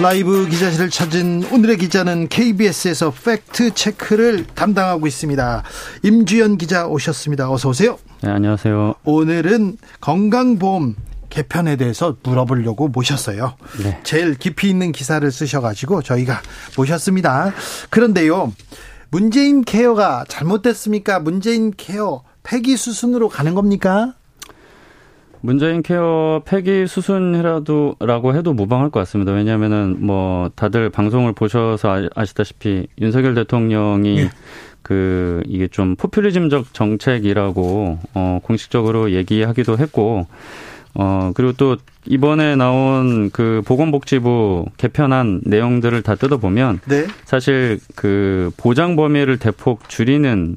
라이브 기자실을 찾은 오늘의 기자는 KBS에서 팩트 체크를 담당하고 있습니다. 임주연 기자 오셨습니다. 어서 오세요. 네, 안녕하세요. 오늘은 건강보험 개편에 대해서 물어보려고 모셨어요. 네. 제일 깊이 있는 기사를 쓰셔가지고 저희가 모셨습니다. 그런데요, 문재인 케어가 잘못됐습니까? 문재인 케어 폐기 수순으로 가는 겁니까? 문재인 케어 폐기 수순이라도라고 해도 무방할 것 같습니다. 왜냐하면은 뭐 다들 방송을 보셔서 아시다시피 윤석열 대통령이 네. 그 이게 좀 포퓰리즘적 정책이라고 어 공식적으로 얘기하기도 했고 어 그리고 또 이번에 나온 그 보건복지부 개편한 내용들을 다 뜯어보면 네. 사실 그 보장 범위를 대폭 줄이는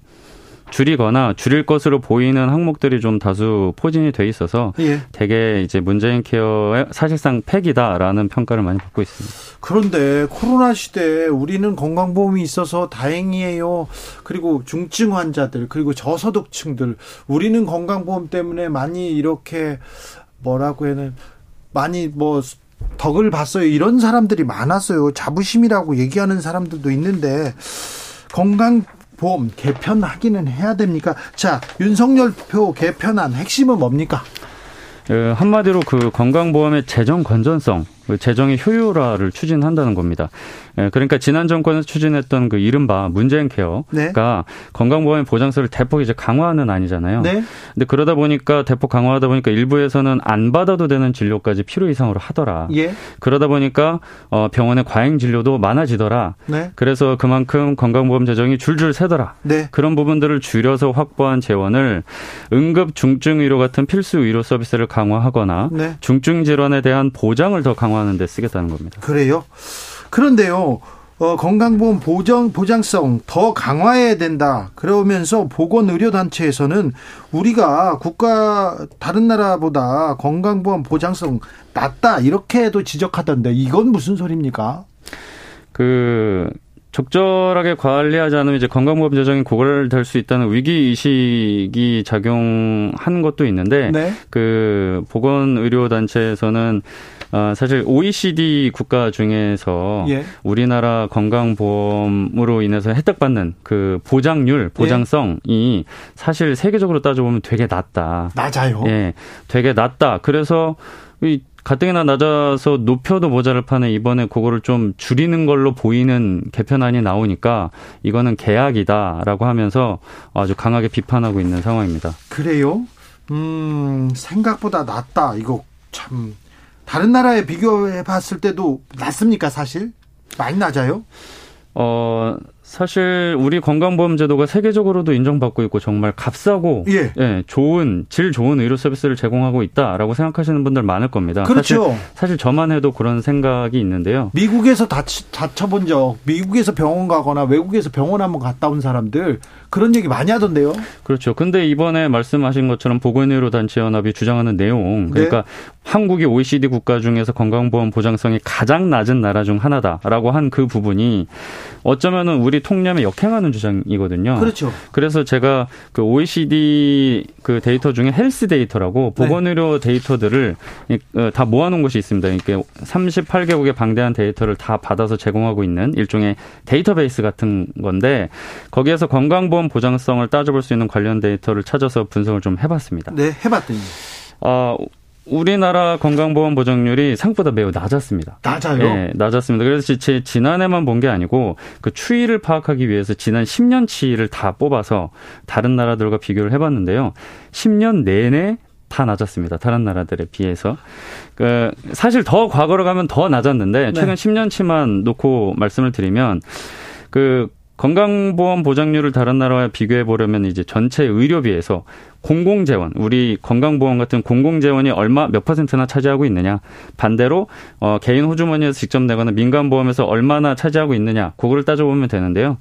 줄이거나 줄일 것으로 보이는 항목들이 좀 다수 포진이 돼 있어서 예. 대개 이제 문재인 케어의 사실상 폐기다라는 평가를 많이 받고 있습니다. 그런데 코로나 시대에 우리는 건강보험이 있어서 다행이에요. 그리고 중증 환자들 그리고 저소득층들 우리는 건강보험 때문에 많이 이렇게 뭐라고 해는 많이 뭐 덕을 봤어요. 이런 사람들이 많았어요. 자부심이라고 얘기하는 사람들도 있는데 건강 보험 개편하기는 해야 됩니까? 자, 윤석열 표 개편안 핵심은 뭡니까? 그 한마디로 그 건강보험의 재정 건전성 그 재정의 효율화를 추진한다는 겁니다. 예, 그러니까 지난 정권에서 추진했던 그 이른바 문재인 케어가 네. 건강보험의 보장서를 대폭 이제 강화는 아니잖아요. 네. 근데 그러다 보니까 대폭 강화하다 보니까 일부에서는 안 받아도 되는 진료까지 필요 이상으로 하더라. 예. 그러다 보니까 어 병원의 과잉 진료도 많아지더라. 네. 그래서 그만큼 건강보험 재정이 줄줄 새더라. 네. 그런 부분들을 줄여서 확보한 재원을 응급 중증 의료 같은 필수 의료 서비스를 강화하거나 네. 중증 질환에 대한 보장을 더 강화 강화하는 데 쓰겠다는 겁니다. 그래요? 그런데요. 어, 건강보험 보장, 보장성 더 강화해야 된다. 그러면서 보건의료단체에서는 우리가 국가, 다른 나라보다 건강보험 보장성 낮다. 이렇게도 지적하던데 이건 무슨 소리입니까? 그, 적절하게 관리하지 않으면 이제 건강보험 재정이 고갈될 수 있다는 위기 의식이 작용한 것도 있는데 네. 그 보건의료 단체에서는 어, 사실 OECD 국가 중에서 예. 우리나라 건강보험으로 인해서 혜택받는 그 보장률, 보장성이 예. 사실 세계적으로 따져보면 되게 낮다. 낮아요. 예, 되게 낮다. 그래서 이 가뜩이나 낮아서 높여도 모자를 파는 이번에 그거를 좀 줄이는 걸로 보이는 개편안이 나오니까 이거는 계약이다라고 하면서 아주 강하게 비판하고 있는 상황입니다. 그래요? 음, 생각보다 낮다. 이거 참 다른 나라에 비교해 봤을 때도 낮습니까, 사실? 많이 낮아요? 어, 사실 우리 건강보험 제도가 세계적으로도 인정받고 있고 정말 값싸고 예. 예. 좋은 질 좋은 의료 서비스를 제공하고 있다라고 생각하시는 분들 많을 겁니다. 그렇죠. 사실, 사실 저만 해도 그런 생각이 있는데요. 미국에서 다치, 다쳐본 적, 미국에서 병원 가거나 외국에서 병원 한번 갔다 온 사람들 그런 얘기 많이 하던데요. 그렇죠. 근데 이번에 말씀하신 것처럼 보건의료 단체 연합이 주장하는 내용, 그러니까 네. 한국이 OECD 국가 중에서 건강보험 보장성이 가장 낮은 나라 중 하나다라고 한 그 부분이 어쩌면은 우리 통념에 역행하는 주장이거든요. 그렇죠. 그래서 제가 그 OECD 그 데이터 중에 health data라고 네. 보건의료 네. 데이터들을 어, 다 모아놓은 곳이 있습니다. 이렇게 38개국의 방대한 데이터를 다 받아서 제공하고 있는 일종의 데이터베이스 같은 건데 거기에서 건강보험 보장성을 따져볼 수 있는 관련 데이터를 찾아서 분석을 좀 해봤습니다. 네, 해봤더니. 어, 우리나라 건강보험 보장률이 생각보다 매우 낮았습니다. 낮아요? 네, 낮았습니다. 그래서 제 지난해만 본 게 아니고 그 추이를 파악하기 위해서 지난 10년치를 다 뽑아서 다른 나라들과 비교를 해봤는데요. 10년 내내 다 낮았습니다. 다른 나라들에 비해서. 그 사실 더 과거로 가면 더 낮았는데 최근 네. 10년치만 놓고 말씀을 드리면 그 건강보험 보장률을 다른 나라와 비교해 보려면 이제 전체 의료비에서 공공재원, 우리 건강보험 같은 공공재원이 얼마 몇 퍼센트나 차지하고 있느냐. 반대로 어, 개인 호주머니에서 직접 내거나 민간보험에서 얼마나 차지하고 있느냐. 그거를 따져보면 되는데요.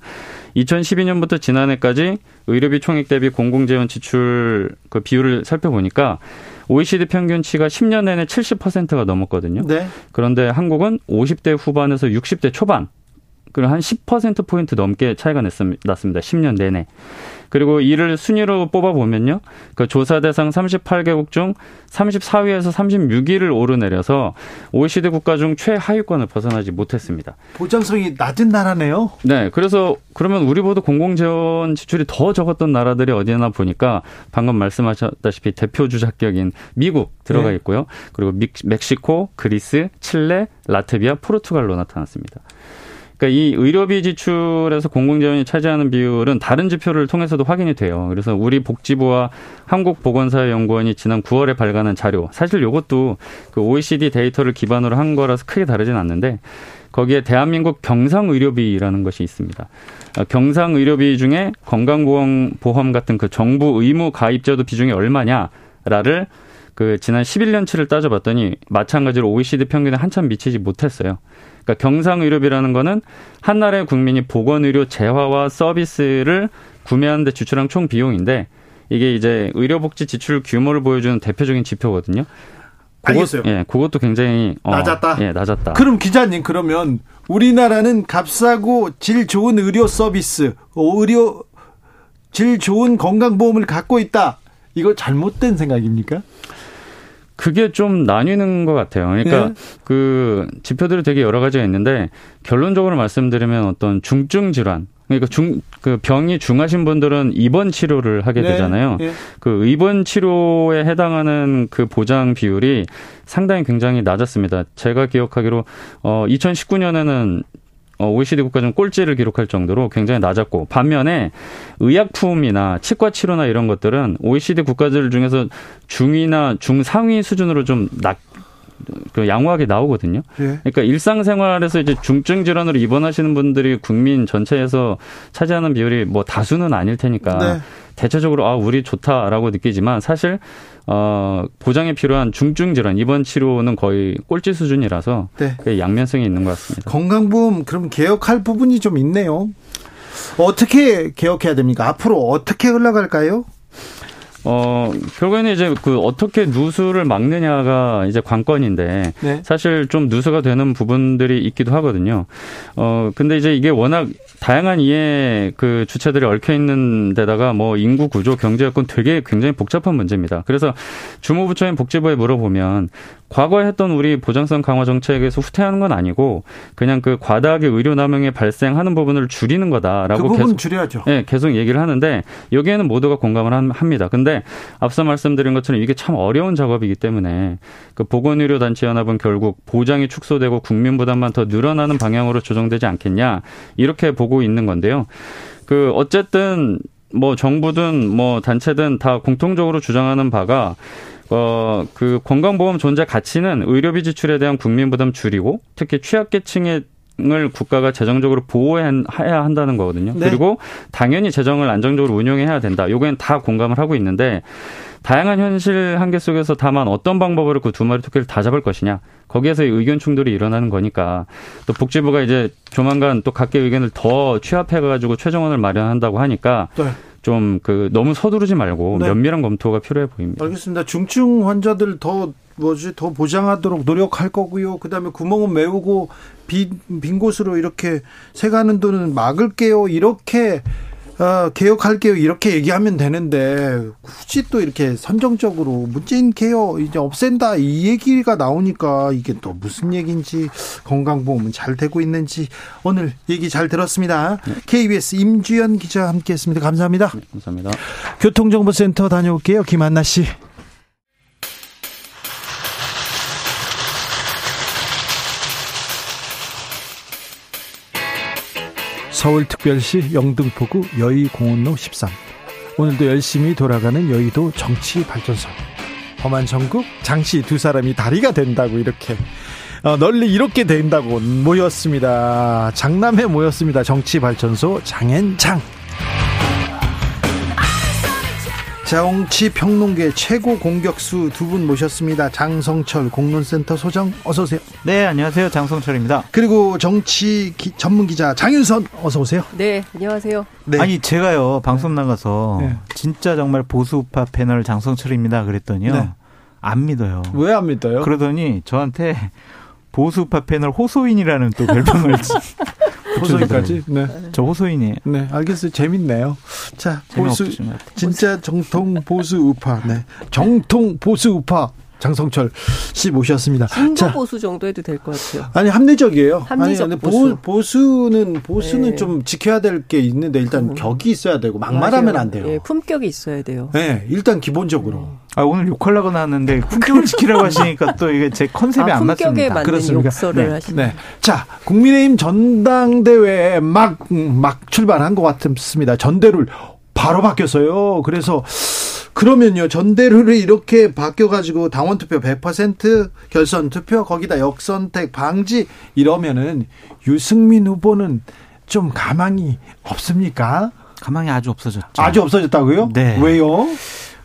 2012년부터 지난해까지 의료비 총액 대비 공공재원 지출 그 비율을 살펴보니까 OECD 평균치가 10년 내내 70%가 넘었거든요. 네. 그런데 한국은 50대 후반에서 60대 초반 한 10%포인트 넘게 차이가 났습니다. 10년 내내. 그리고 이를 순위로 뽑아보면요. 그 조사 대상 38개국 중 34위에서 36위를 오르내려서 OECD 국가 중 최하위권을 벗어나지 못했습니다. 보장성이 낮은 나라네요. 네. 그래서 그러면 우리보다 공공재원 지출이 더 적었던 나라들이 어디나 보니까 방금 말씀하셨다시피 대표 주작격인 미국 들어가 네. 있고요. 그리고 멕시코, 그리스, 칠레, 라트비아, 포르투갈로 나타났습니다. 그러니까 이 의료비 지출에서 공공재원이 차지하는 비율은 다른 지표를 통해서도 확인이 돼요. 그래서 우리 복지부와 한국보건사연구원이 지난 9월에 발간한 자료, 사실 이것도 그 OECD 데이터를 기반으로 한 거라서 크게 다르진 않는데 거기에 대한민국 경상의료비라는 것이 있습니다. 아, 경상의료비 중에 건강보험 같은 그 정부 의무 가입자도 비중이 얼마냐라를 그 지난 11년치를 따져봤더니 마찬가지로 OECD 평균에 한참 미치지 못했어요. 그러니까 경상의료비라는 거는 한 나라의 국민이 보건의료 재화와 서비스를 구매하는 데 지출한 총 비용인데 이게 이제 의료복지 지출 규모를 보여주는 대표적인 지표거든요. 알겠어요. 예, 그것도 굉장히 어, 낮았다. 예, 낮았다. 그럼 기자님 그러면 우리나라는 값싸고 질 좋은 의료 서비스, 의료 질 좋은 건강보험을 갖고 있다. 이거 잘못된 생각입니까? 그게 좀 나뉘는 것 같아요. 그러니까 네. 그 지표들이 되게 여러 가지가 있는데 결론적으로 말씀드리면 어떤 중증 질환 그러니까 중, 그 병이 중하신 분들은 입원 치료를 하게 네. 되잖아요. 네. 그 입원 치료에 해당하는 그 보장 비율이 상당히 굉장히 낮았습니다. 제가 기억하기로 어 2019년에는 OECD 어, 국가 중 꼴찌를 기록할 정도로 굉장히 낮았고 반면에 의약품이나 치과 치료나 이런 것들은 OECD 국가들 중에서 중위나 중상위 수준으로 좀 낮, 그 양호하게 나오거든요. 예. 그러니까 일상생활에서 이제 중증 질환으로 입원하시는 분들이 국민 전체에서 차지하는 비율이 뭐 다수는 아닐 테니까 네. 대체적으로 아 우리 좋다라고 느끼지만 사실 어 보장에 필요한 중증 질환 입원 치료는 거의 꼴찌 수준이라서 네. 양면성이 있는 것 같습니다. 건강보험 그럼 개혁할 부분이 좀 있네요. 어떻게 개혁해야 됩니까? 앞으로 어떻게 흘러갈까요? 어, 결국에는 이제 그 어떻게 누수를 막느냐가 이제 관건인데 네. 사실 좀 누수가 되는 부분들이 있기도 하거든요. 어, 근데 이제 이게 워낙 다양한 이해 그 주체들이 얽혀 있는 데다가 뭐 인구 구조, 경제 여건 되게 굉장히 복잡한 문제입니다. 그래서 주무부처인 복지부에 물어보면 과거에 했던 우리 보장성 강화 정책에서 후퇴하는 건 아니고 그냥 그 과다하게 의료 남용에 발생하는 부분을 줄이는 거다라고 그 계속 줄여야죠. 네, 계속 얘기를 하는데 여기에는 모두가 공감을 합니다. 근데 앞서 말씀드린 것처럼 이게 참 어려운 작업이기 때문에 그 보건의료 단체 연합은 결국 보장이 축소되고 국민 부담만 더 늘어나는 방향으로 조정되지 않겠냐 이렇게 보고 있는 건데요. 그 어쨌든 뭐 정부든 뭐 단체든 다 공통적으로 주장하는 바가 어, 그 건강보험 존재 가치는 의료비 지출에 대한 국민 부담 줄이고 특히 취약계층의 을 국가가 재정적으로 보호해야 한다는 거거든요. 네. 그리고 당연히 재정을 안정적으로 운용해야 된다. 요거는 다 공감을 하고 있는데 다양한 현실 한계 속에서 다만 어떤 방법으로 그 두 마리 토끼를 다 잡을 것이냐. 거기에서 의견 충돌이 일어나는 거니까 또 복지부가 이제 조만간 또 각계 의견을 더 취합해 가지고 최종안을 마련한다고 하니까 네. 좀그 너무 서두르지 말고 네. 면밀한 검토가 필요해 보입니다. 알겠습니다. 중증 환자들 더 뭐지 더 보장하도록 노력할 거고요. 그다음에 구멍은 메우고 빈, 빈 곳으로 이렇게 새 가는 돈은 막을게요. 이렇게 어, 개혁할게요. 이렇게 얘기하면 되는데 굳이 또 이렇게 선정적으로 문재인 개혁 이제 없앤다 이 얘기가 나오니까 이게 또 무슨 얘기인지 건강보험은 잘 되고 있는지 오늘 얘기 잘 들었습니다. 네. KBS 임주연 기자 함께했습니다. 감사합니다. 네, 감사합니다. 교통정보센터 다녀올게요. 김한나 씨. 서울특별시 영등포구 여의공원로 13 오늘도 열심히 돌아가는 여의도 정치발전소 범한 전국 장씨 두 사람이 다리가 된다고 이렇게 어, 널리 이렇게 된다고 모였습니다. 장남회 모였습니다. 정치발전소 장앤장. 정치 평론계 최고 공격수 두 분 모셨습니다. 장성철 공론센터 소장 어서 오세요. 네, 안녕하세요. 장성철입니다. 그리고 정치 기, 전문 기자 장윤선 어서 오세요. 네, 안녕하세요. 네. 아니 제가요 방송 나가서 네. 진짜 정말 보수우파 패널 장성철입니다 그랬더니요 네. 안 믿어요. 왜 안 믿어요? 그러더니 저한테 보수우파 패널 호소인이라는 또 별명을 호소인까지? 네. 저 호소인이에요. 네, 알겠어요. 재밌네요. 자, 보수 진짜 정통 보수 우파. 네. 정통 보수 우파. 장성철 씨 모셨습니다. 중도 보수 정도 해도 될 것 같아요. 아니 합리적이에요. 합리적 아니, 보수. 보수 는 보수는 네. 좀 지켜야 될 게 있는데 일단 음. 격이 있어야 되고 막말하면 안 돼요. 네, 품격이 있어야 돼요. 네, 일단 기본적으로. 네. 아 오늘 욕하려고 나왔는데 품격을 지키라고 하시니까 또 이게 제 컨셉이 아, 안 맞습니다. 맞는 그렇습니까? 욕설을 네. 하시네. 네. 자, 국민의힘 전당대회 막막 막 출발한 것 같습니다. 전대를 바로 바뀌었어요. 그래서 그러면요 전대룰이 이렇게 바뀌어가지고 당원 투표 100% 결선 투표 거기다 역선택 방지 이러면은 유승민 후보는 좀 가망이 없습니까? 가망이 아주 없어졌죠. 아주 없어졌다고요? 네. 왜요?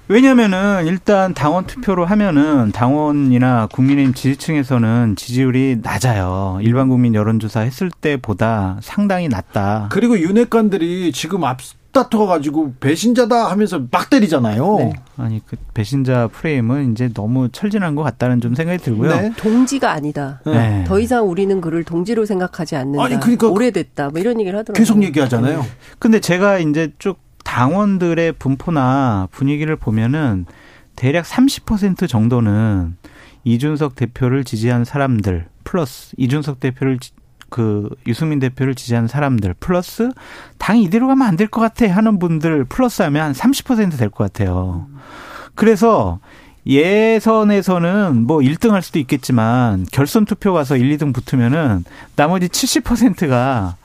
왜냐면은 일단 당원 투표로 하면은 당원이나 국민의힘 지지층에서는 지지율이 낮아요. 일반 국민 여론조사 했을 때보다 상당히 낮다. 그리고 윤핵관들이 지금 앞 다퉈가지고 배신자다 하면서 막 때리잖아요. 네. 아니 그 배신자 프레임은 이제 너무 철진한 것 같다는 좀 생각이 들고요. 네. 동지가 아니다. 네. 더 이상 우리는 그를 동지로 생각하지 않는다. 아니 그러니까 오래됐다. 뭐 이런 얘기를 하더라고요. 계속 얘기하잖아요. 네. 근데 제가 이제 쭉 당원들의 분포나 분위기를 보면은 대략 30% 정도는 이준석 대표를 지지한 사람들 플러스 이준석 대표를 그 유승민 대표를 지지하는 사람들 플러스 당이 이대로 가면 안 될 것 같아 하는 분들 플러스 하면 한 30%될 것 같아요. 그래서 예선에서는 뭐 1등 할 수도 있겠지만 결선 투표 가서 1, 2등 붙으면은 나머지 70%가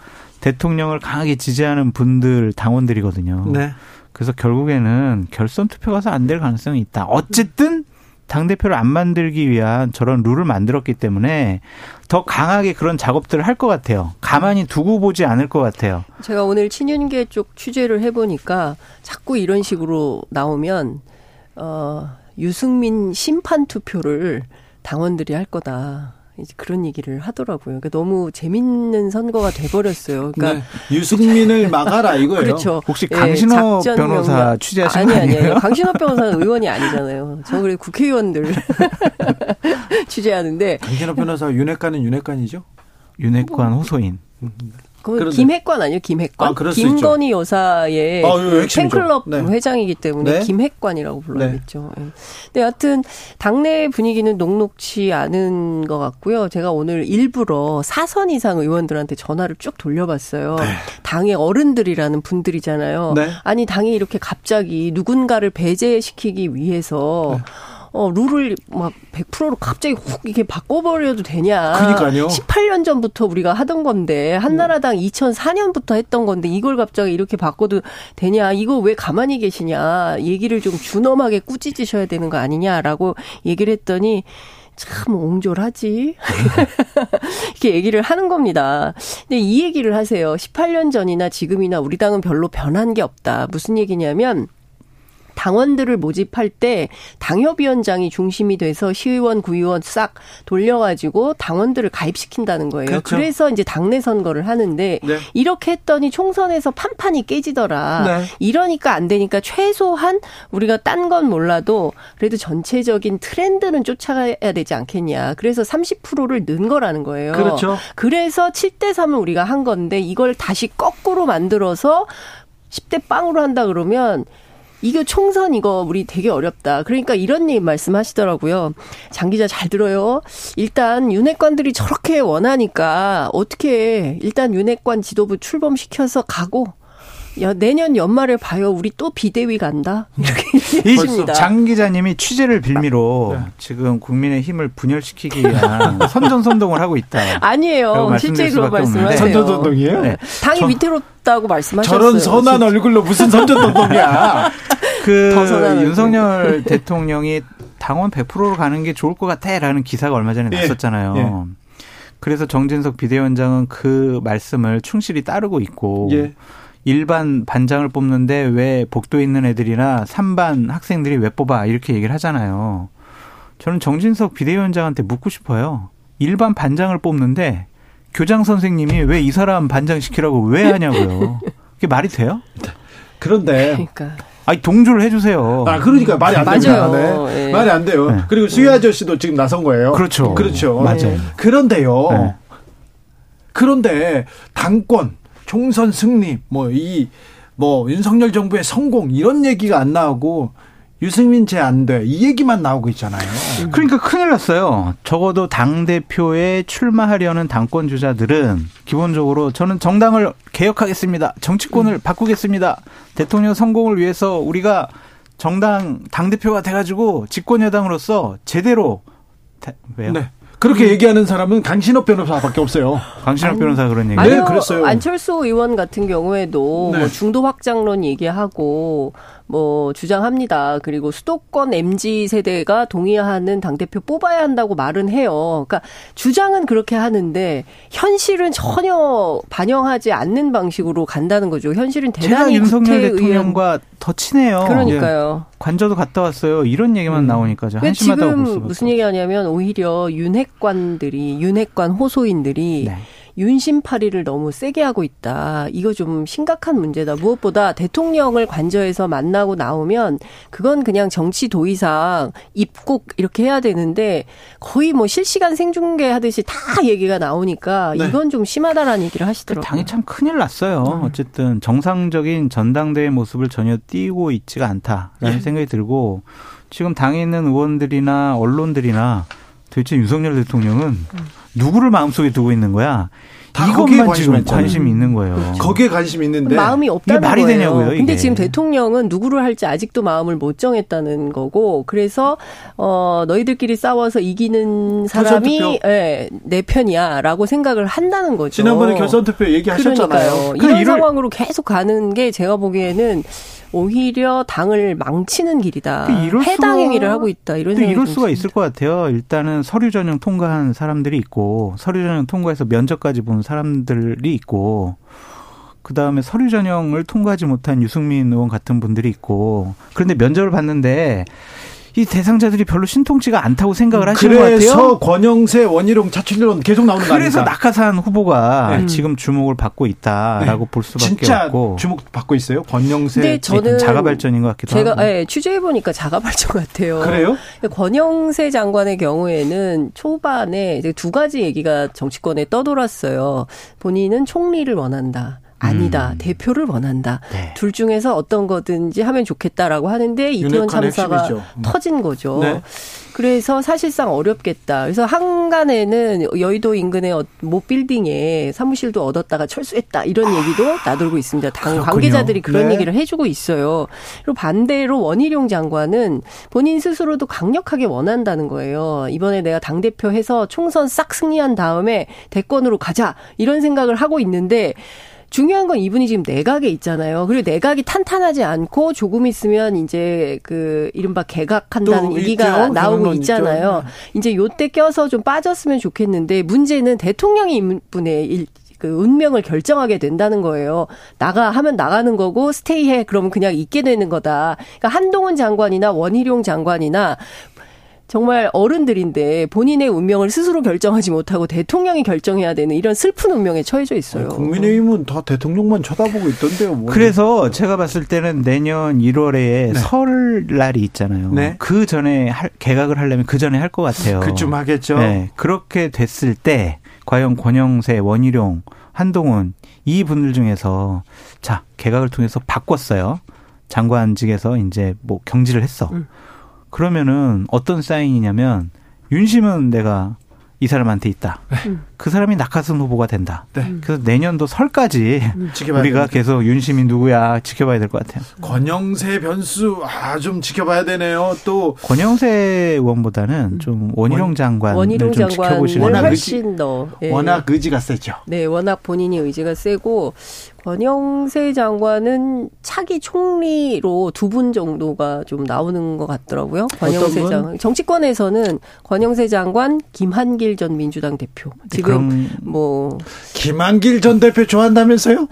대통령을 강하게 지지하는 분들 당원들이거든요. 네. 그래서 결국에는 결선 투표 가서 안 될 가능성이 있다. 어쨌든 당대표를 안 만들기 위한 저런 룰을 만들었기 때문에 더 강하게 그런 작업들을 할 것 같아요. 가만히 두고 보지 않을 것 같아요. 제가 오늘 친윤계 쪽 취재를 해보니까 자꾸 이런 식으로 나오면, 어, 유승민 심판 투표를 당원들이 할 거다. 이제 그런 얘기를 하더라고요. 그러니까 너무 재밌는 선거가 돼버렸어요. 그러니까 네. 유승민을 막아라 이거예요. 그렇죠. 혹시 예, 강신호 네, 변호사 취재하신 아니, 거 아니에요? 아니, 아니, 강신호 변호사는 의원이 아니잖아요. 저 그래 국회의원들 취재하는데. 강신호 변호사 윤핵관은 윤핵관이죠? 윤핵관 호소인. 음. 그 김핵관 아니에요? 김핵관? 아, 김건희 여사의 아, 팬클럽 네. 회장이기 때문에 네. 김핵관이라고 불러야겠죠. 네. 네. 여하튼 당내 분위기는 녹록치 않은 것 같고요. 제가 오늘 일부러 사선 이상 의원들한테 전화를 쭉 돌려봤어요. 네. 당의 어른들이라는 분들이잖아요. 네. 아니 당이 이렇게 갑자기 누군가를 배제시키기 위해서 네. 어, 룰을 막 100%로 갑자기 훅 이렇게 바꿔버려도 되냐. 그니까요. 18년 전부터 우리가 하던 건데, 한나라당 2004년부터 했던 건데, 이걸 갑자기 이렇게 바꿔도 되냐. 이거 왜 가만히 계시냐. 얘기를 좀 준엄하게 꾸짖으셔야 되는 거 아니냐라고 얘기를 했더니, 참 옹졸하지. 이렇게 얘기를 하는 겁니다. 근데 이 얘기를 하세요. 18년 전이나 지금이나 우리 당은 별로 변한 게 없다. 무슨 얘기냐면, 당원들을 모집할 때 당협위원장이 중심이 돼서 시의원, 구의원 싹 돌려가지고 당원들을 가입시킨다는 거예요. 그렇죠. 그래서 이제 당내 선거를 하는데 네. 이렇게 했더니 총선에서 판판이 깨지더라. 네. 이러니까 안 되니까 최소한 우리가 딴 건 몰라도 그래도 전체적인 트렌드는 쫓아가야 되지 않겠냐. 그래서 30%를 는 거라는 거예요. 그렇죠. 그래서 7대 3을 우리가 한 건데 이걸 다시 거꾸로 만들어서 10대 빵으로 한다 그러면 이거 총선 이거 우리 되게 어렵다. 그러니까 이런 얘기 말씀하시더라고요. 장 기자 잘 들어요. 일단 윤핵관들이 저렇게 원하니까 어떻게 일단 윤핵관 지도부 출범시켜서 가고 야, 내년 연말에 봐요. 우리 또 비대위 간다. 이렇게 얘기하십니다. 장 기자님이 취재를 빌미로 네. 지금 국민의 힘을 분열시키기 위한 선전선동을 하고 있다. 아니에요. 실제 로 말씀하세요. 선전선동이에요? 네. 당이 저, 위태롭다고 말씀하셨어요. 저런 선한 진짜. 얼굴로 무슨 선전선동이야. 그 윤석열 대통령이 당원 100%로 가는 게 좋을 것 같아라는 기사가 얼마 전에 예. 났었잖아요. 예. 그래서 정진석 비대위원장은 그 말씀을 충실히 따르고 있고 예. 일반 반장을 뽑는데 왜 복도에 있는 애들이나 3반 학생들이 왜 뽑아 이렇게 얘기를 하잖아요. 저는 정진석 비대위원장한테 묻고 싶어요. 일반 반장을 뽑는데 교장 선생님이 왜 이 사람 반장 시키라고 왜 하냐고요. 그게 말이 돼요? 그런데 그러니까 아니 동조를 해주세요. 아 그러니까 말이 안 됩니다. 맞아요. 네. 예. 말이 안 돼요. 네. 그리고 수희 아저씨도 지금 나선 거예요. 그렇죠. 그렇죠. 맞아요. 그런데요. 네. 그런데 당권, 총선 승리, 뭐 이 뭐 윤석열 정부의 성공 이런 얘기가 안 나오고 유승민 제 안 돼. 이 얘기만 나오고 있잖아요. 그러니까 큰일 났어요. 적어도 당 대표에 출마하려는 당권 주자들은 기본적으로 저는 정당을 개혁하겠습니다. 정치권을 바꾸겠습니다. 대통령 성공을 위해서 우리가 정당 당 대표가 돼가지고 집권 여당으로서 제대로 다- 왜요? 네. 그렇게 얘기하는 사람은 강신업 변호사밖에 없어요. 강신업 변호사 그런 얘기. 네, 아니요, 그랬어요. 안철수 의원 같은 경우에도 네. 뭐 중도 확장론 얘기하고 뭐 주장합니다. 그리고 수도권 MZ 세대가 동의하는 당 대표 뽑아야 한다고 말은 해요. 그러니까 주장은 그렇게 하는데 현실은 전혀 반영하지 않는 방식으로 간다는 거죠. 현실은 제가 대단히 윤석열 구태의연- 대통령과 더 친해요. 그러니까요. 관저도 갔다 왔어요. 이런 얘기만 나오니까 저왜 한심하다고 볼 지금 무슨 얘기하냐면 오히려 윤핵관들이 윤핵관 호소인들이 네. 윤심파리를 너무 세게 하고 있다. 이거 좀 심각한 문제다. 무엇보다 대통령을 관저에서 만나고 나오면 그건 그냥 정치 도의상 입국 이렇게 해야 되는데 거의 뭐 실시간 생중계 하듯이 다 얘기가 나오니까 네. 이건 좀 심하다라는 얘기를 그 하시더라고요. 당이 참 큰일 났어요. 어쨌든 정상적인 전당대회 모습을 전혀 띄고 있지가 않다라는 예. 생각이 들고 지금 당에 있는 의원들이나 언론들이나 도대체 윤석열 대통령은 누구를 마음속에 두고 있는 거야? 다 거기에 이것만 관심 지금. 관심이 있는 거예요. 거기에 관심 있는데 마음이 없다는 이게 말이 거예요. 되냐고요, 근데 이게. 지금 대통령은 누구를 할지 아직도 마음을 못 정했다는 거고 그래서 어 너희들끼리 싸워서 이기는 사람이. 예, 내 편이야라고 생각을 한다는 거죠. 지난번에 결선 투표 얘기하셨잖아요. 이런 이럴- 상황으로 계속 가는 게 제가 보기에는 오히려 당을 망치는 길이다. 그 이럴 해당 행위를 하고 있다. 이런 근데 생각이 이럴 좀 수가. 있을 것 같아요. 일단은 서류 전형 통과한 사람들이 있고 서류 전형 통과해서 면접까지 본 사람들이 있고 그 다음에 서류 전형을 통과하지 못한 유승민 의원 같은 분들이 있고 그런데 면접을 봤는데 이 대상자들이 별로 신통치가 않다고 생각을 하시는 것 그래서 같아요. 권영세, 원희룡, 차출론 계속 나오는 거 그래서? 낙하산 후보가 네. 지금 주목을 받고 있다라고 볼 수밖에 진짜 없고 주목 받고 있어요. 권영세. 근데 저는 자가 발전인 것 같기도 제가 하고. 예, 취재해 보니까 자가 발전 같아요. 그래요? 권영세 장관의 경우에는 초반에 이제 두 가지 얘기가 정치권에 떠돌았어요. 본인은 총리를 원한다. 아니다. 음. 대표를 원한다. 네. 둘 중에서 어떤 거든지 하면 좋겠다라고 하는데 이태원 참사가 핵심이죠. 음. 터진 거죠. 네. 그래서 사실상 어렵겠다. 그래서 한간에는 여의도 인근의 어- 모 빌딩에 사무실도 얻었다가 철수했다. 이런 얘기도 나돌고 있습니다. 당 그렇군요. 관계자들이 그런 네. 얘기를 해주고 있어요. 그리고 반대로 원희룡 장관은 본인 스스로도 강력하게 원한다는 거예요. 이번에 내가 당대표 해서 총선 싹 승리한 다음에 대권으로 가자. 이런 생각을 하고 있는데 중요한 건 이분이 지금 내각에 있잖아요. 그리고 내각이 탄탄하지 않고 조금 있으면 이제 그 이른바 개각한다는 또 얘기가 있죠. 나오고 건 있잖아요. 이제 요때 껴서 좀 빠졌으면 좋겠는데 문제는 대통령이 이분의 일, 그 운명을 결정하게 된다는 거예요. 나가 하면 나가는 거고 스테이해 그러면 그냥 있게 되는 거다. 그러니까 한동훈 장관이나 원희룡 장관이나 정말 어른들인데 본인의 운명을 스스로 결정하지 못하고 대통령이 결정해야 되는 이런 슬픈 운명에 처해져 있어요. 국민의힘은 다 대통령만 쳐다보고 있던데요. 뭐. 그래서 제가 봤을 때는 내년 1월에 네. 설날이 있잖아요. 네. 그 전에 할, 개각을 하려면 그 전에 할 것 같아요. 그쯤 하겠죠. 네. 그렇게 됐을 때 과연 권영세, 원희룡, 한동훈 이 분들 중에서 자 개각을 통해서 바꿨어요. 장관직에서 이제 뭐 경질을 했어. 음. 그러면은 어떤 사인이냐면 윤심은 내가 이 사람한테 있다. 음. 그 사람이 낙하산 후보가 된다. 네. 그래서 내년도 설까지 지켜봐야 우리가. 계속 윤심이 누구야 지켜봐야 될 것 같아요. 권영세 변수 아 좀 지켜봐야 되네요. 또 권영세 의원보다는 좀 원희룡 원- 장관을 원희룡 좀 지켜보시는 워낙 게 훨씬 더 예. 워낙 의지가 세죠. 네, 워낙 본인이 의지가 세고 권영세 장관은 차기 총리로 두 분 정도가 좀 나오는 것 같더라고요. 권영세 분? 장관. 정치권에서는 권영세 장관, 김한길 전 민주당 대표. 지금 지금 뭐 김한길 전 대표 좋아한다면서요?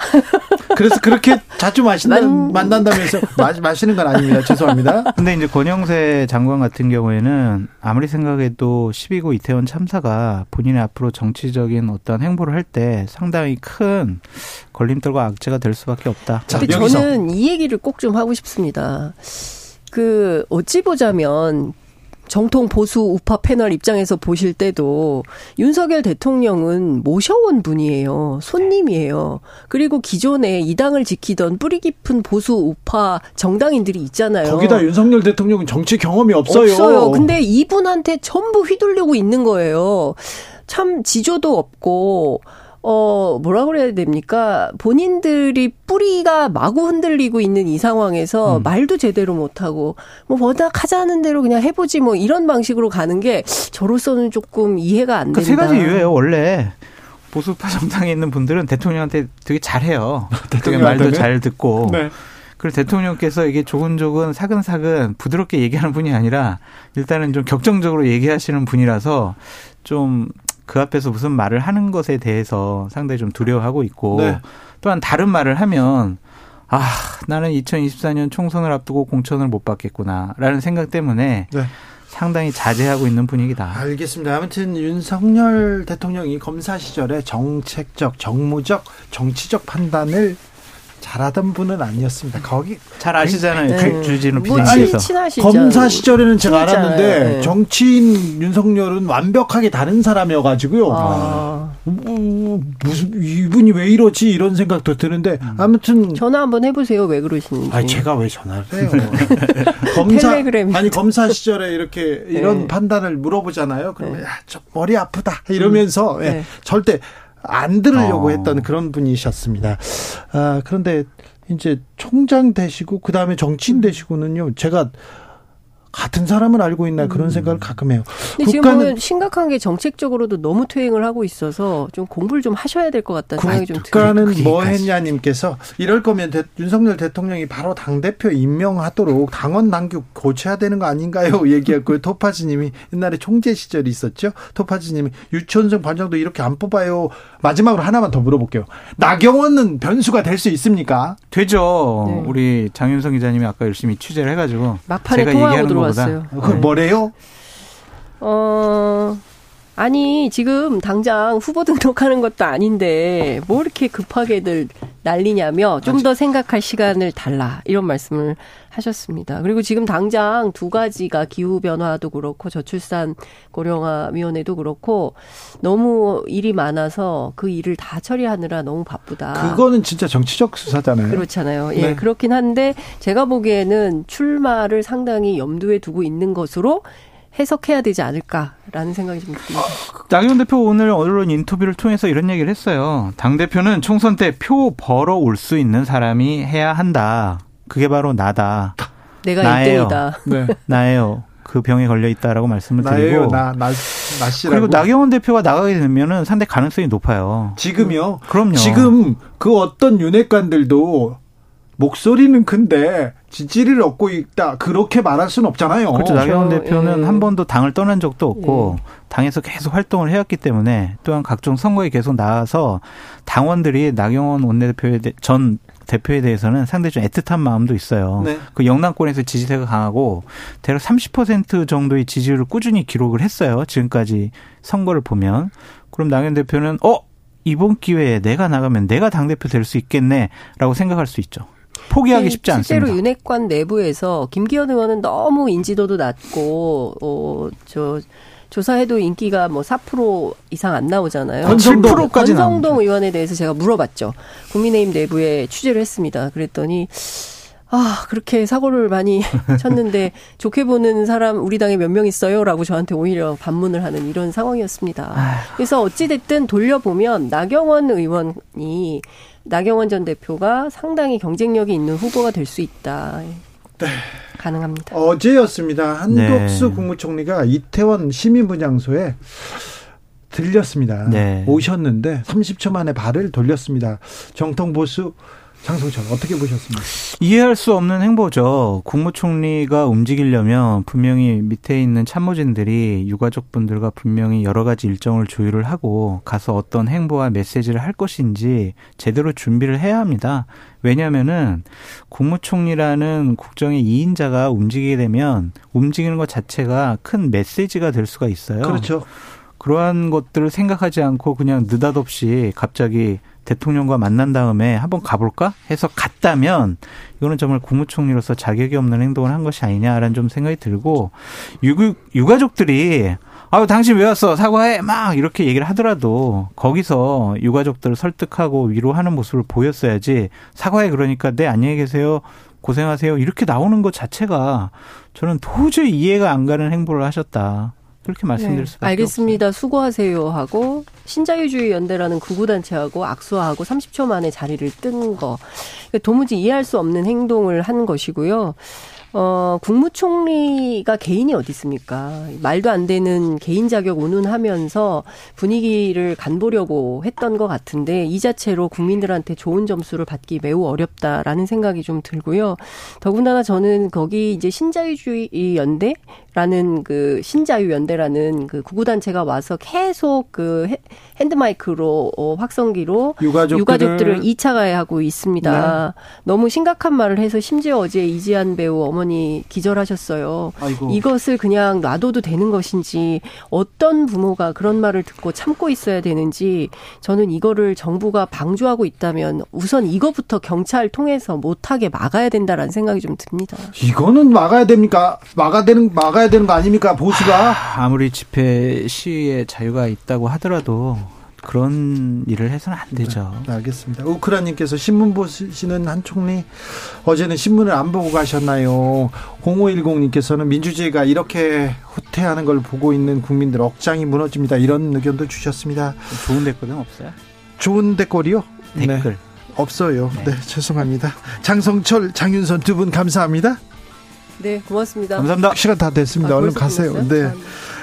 그래서 그렇게 자주 마신다 만난다면서 마, 마시는 건 아닙니다. 죄송합니다. 근데 이제 권영세 장관 같은 경우에는 아무리 생각해도 12구 이태원 참사가 본인의 앞으로 정치적인 어떤 행보를 할 때 상당히 큰 걸림돌과 악재가 될 수밖에 없다. 자, 근데 여기서. 저는 이 얘기를 꼭 좀 하고 싶습니다. 그 어찌 보자면 정통 보수 우파 패널 입장에서 보실 때도 윤석열 대통령은 모셔온 분이에요. 손님이에요. 그리고 기존에 이 당을 지키던 뿌리 깊은 보수 우파 정당인들이 있잖아요. 거기다 윤석열 대통령은 정치 경험이 없어요. 없어요. 근데 이분한테 전부 휘둘리고 있는 거예요. 참 지조도 없고 어, 뭐라 그래야 됩니까? 본인들이 뿌리가 마구 흔들리고 있는 이 상황에서 음. 말도 제대로 못하고, 뭐, 워낙 하자는 대로 그냥 해보지 뭐 이런 방식으로 가는 게 저로서는 조금 이해가 안 된다. 그세 가지 이유예요, 원래. 보수파 정당에 있는 분들은 대통령한테 되게 잘해요. 대통령 말도 잘 듣고. 네. 그리고 대통령께서 이게 조근조근 사근사근 부드럽게 얘기하는 분이 아니라 일단은 좀 격정적으로 얘기하시는 분이라서 좀 그 앞에서 무슨 말을 하는 것에 대해서 상당히 좀 두려워하고 있고 네. 또한 다른 말을 하면 아 나는 2024년 총선을 앞두고 공천을 못 받겠구나라는 생각 때문에 네. 상당히 자제하고 있는 분위기다. 알겠습니다. 아무튼 윤석열 대통령이 검사 시절에 정책적, 정무적, 정치적 판단을 잘하던 분은 아니었습니다. 거기 잘 아시잖아요. 네. 주진우 PD님께서. 뭐 검사 시절에는 제가 진짜, 알았는데 네. 정치인 윤석열은 완벽하게 다른 사람이어가지고요. 아. 뭐, 무슨 이분이 왜 이러지 이런 생각도 드는데 음. 아무튼 전화 한번 해보세요. 왜 그러시는지. 아니 제가 왜 전화를 해요? 검사 텔레그램. 아니 검사 시절에 이렇게 이런 네. 판단을 물어보잖아요. 그러면 네. 야, 저 머리 아프다 이러면서 음. 예, 절대 안 들으려고 어. 했던 그런 분이셨습니다. 아, 그런데 이제 총장 되시고 그 다음에 정치인 되시고는요. 제가 같은 사람을 알고 있나 그런 음. 생각을 가끔 해요. 근데 지금 보면 심각한 게 정책적으로도 너무 퇴행을 하고 있어서 좀 공부를 좀 하셔야 될 것 같다는 생각이 좀 들어요. 국가는 뭐 했냐님께서 이럴 거면 대, 윤석열 대통령이 바로 당 대표 임명하도록 당원 당규 고쳐야 되는 거 아닌가요? 얘기했고요. 토파지님이 옛날에 총재 시절이 있었죠. 토파지님이 유치원생 반장도 이렇게 안 뽑아요. 마지막으로 하나만 더 물어볼게요. 나경원은 변수가 될 수 있습니까? 되죠. 네. 우리 장윤성 기자님이 아까 열심히 취재를 해가지고 막판에 제가 얘기하는 들어왔어요. 그 뭐래요? 어. 아니 지금 당장 후보 등록하는 것도 아닌데 뭐 이렇게 급하게들 난리냐며 좀 더 생각할 시간을 달라 이런 말씀을 하셨습니다. 그리고 지금 당장 두 가지가 기후 변화도 그렇고 저출산 고령화 위원회도 그렇고 너무 일이 많아서 그 일을 다 처리하느라 너무 바쁘다. 그거는 진짜 정치적 수사잖아요. 그렇잖아요. 예, 네. 그렇긴 한데 제가 보기에는 출마를 상당히 염두에 두고 있는 것으로 해석해야 되지 않을까라는 생각이 좀 듭니다. 나경원 대표 오늘 언론 인터뷰를 통해서 이런 얘기를 했어요. 당 대표는 총선 때 표 벌어 올 수 있는 사람이 해야 한다. 그게 바로 나다. 내가 나예요. 1등이다. 네. 나예요. 그 병에 걸려 있다라고 말씀을 드리고 나, 나, 나시라고. 그리고 나경원 대표가 나가게 되면은 상당히 가능성이 높아요. 지금요? 그럼요. 지금 그 어떤 윤핵관들도 목소리는 큰데 지지를 얻고 있다 그렇게 말할 수는 없잖아요. 그렇죠. 나경원 대표는 예. 한 번도 당을 떠난 적도 없고 예. 당에서 계속 활동을 해왔기 때문에 또한 각종 선거에 계속 나와서 당원들이 나경원 원내대표에 대, 전 대표에 대해서는 상당히 좀 애틋한 마음도 있어요. 네. 그 영남권에서 지지세가 강하고 대략 30% 정도의 지지율을 꾸준히 기록을 했어요. 지금까지 선거를 보면 그럼 나경원 대표는 어 이번 기회에 내가 나가면 내가 당 대표 될 수 있겠네라고 생각할 수 있죠. 포기하기 네, 쉽지 않습니다. 실제로 윤핵관 내부에서 김기현 의원은 너무 인지도도 낮고 어저 조사해도 인기가 뭐 4% 이상 안 나오잖아요. 권성동, 7%까지 권성동 의원에 대해서 제가 물어봤죠. 국민의힘 내부에 취재를 했습니다. 그랬더니 아, 그렇게 사고를 많이 쳤는데 좋게 보는 사람 우리 당에 몇 명 있어요? 라고 저한테 오히려 반문을 하는 이런 상황이었습니다. 그래서 어찌됐든 돌려보면 나경원 의원이 나경원 전 대표가 상당히 경쟁력이 있는 후보가 될 수 있다. 네. 가능합니다. 어제였습니다. 한덕수 네. 국무총리가 이태원 시민분향소에 들렸습니다. 네. 오셨는데 30초 만에 발을 돌렸습니다. 정통 보수 장성철 어떻게 보셨습니까? 이해할 수 없는 행보죠. 국무총리가 움직이려면 분명히 밑에 있는 참모진들이 유가족분들과 분명히 여러 가지 일정을 조율을 하고 가서 어떤 행보와 메시지를 할 것인지 제대로 준비를 해야 합니다. 왜냐하면은 국무총리라는 국정의 2인자가 움직이게 되면 움직이는 것 자체가 큰 메시지가 될 수가 있어요. 그렇죠. 그러한 것들을 생각하지 않고 그냥 느닷없이 갑자기 대통령과 만난 다음에 한번 가볼까? 해서 갔다면 이거는 정말 국무총리로서 자격이 없는 행동을 한 것이 아니냐라는 좀 생각이 들고 유, 유가족들이 아유 당신 왜 왔어? 사과해? 막 이렇게 얘기를 하더라도 거기서 유가족들을 설득하고 위로하는 모습을 보였어야지 사과해 그러니까 네 안녕히 계세요. 고생하세요. 이렇게 나오는 것 자체가 저는 도저히 이해가 안 가는 행보를 하셨다. 그렇게 말씀드릴 네, 수밖에 알겠습니다. 없어요. 수고하세요 하고 신자유주의 연대라는 구구단체하고 악수하고 30초 만에 자리를 뜬 거. 그러니까 도무지 이해할 수 없는 행동을 한 것이고요. 어, 국무총리가 개인이 어디 있습니까? 말도 안 되는 개인 자격 운운하면서 분위기를 간보려고 했던 것 같은데 이 자체로 국민들한테 좋은 점수를 받기 매우 어렵다라는 생각이 좀 들고요. 더군다나 저는 거기 이제 신자유주의 연대 라는 그 신자유 연대라는 그 극우 단체가 와서 계속 그 핸드 마이크로 어, 확성기로 유가족들을, 유가족들을 2차 가해하고 있습니다. 네. 너무 심각한 말을 해서 심지어 어제 이지한 배우 어머니 기절하셨어요. 아이고. 이것을 그냥 놔둬도 되는 것인지 어떤 부모가 그런 말을 듣고 참고 있어야 되는지 저는 이거를 정부가 방조하고 있다면 우선 이거부터 경찰 통해서 못하게 막아야 된다라는 생각이 좀 듭니다. 이거는 막아야 됩니까? 막아야 되는 막아 나가야 되는 거 아닙니까? 보수가 아무리 집회 시위에 자유가 있다고 하더라도 그런 일을 해서는 안 되죠. 네, 알겠습니다. 우크라님께서 신문 보시는 한 총리 어제는 신문을 안 보고 가셨나요? 0510님께서는 민주주의가 이렇게 후퇴하는 걸 보고 있는 국민들 억장이 무너집니다. 이런 의견도 주셨습니다. 좋은 댓글은 없어요? 좋은 댓글이요? 댓글. 네. 없어요. 네. 네, 죄송합니다. 장성철, 장윤선 두 분 감사합니다. 네, 고맙습니다. 감사합니다. 시간 다 됐습니다. 아, 얼른 가세요. 네. 아,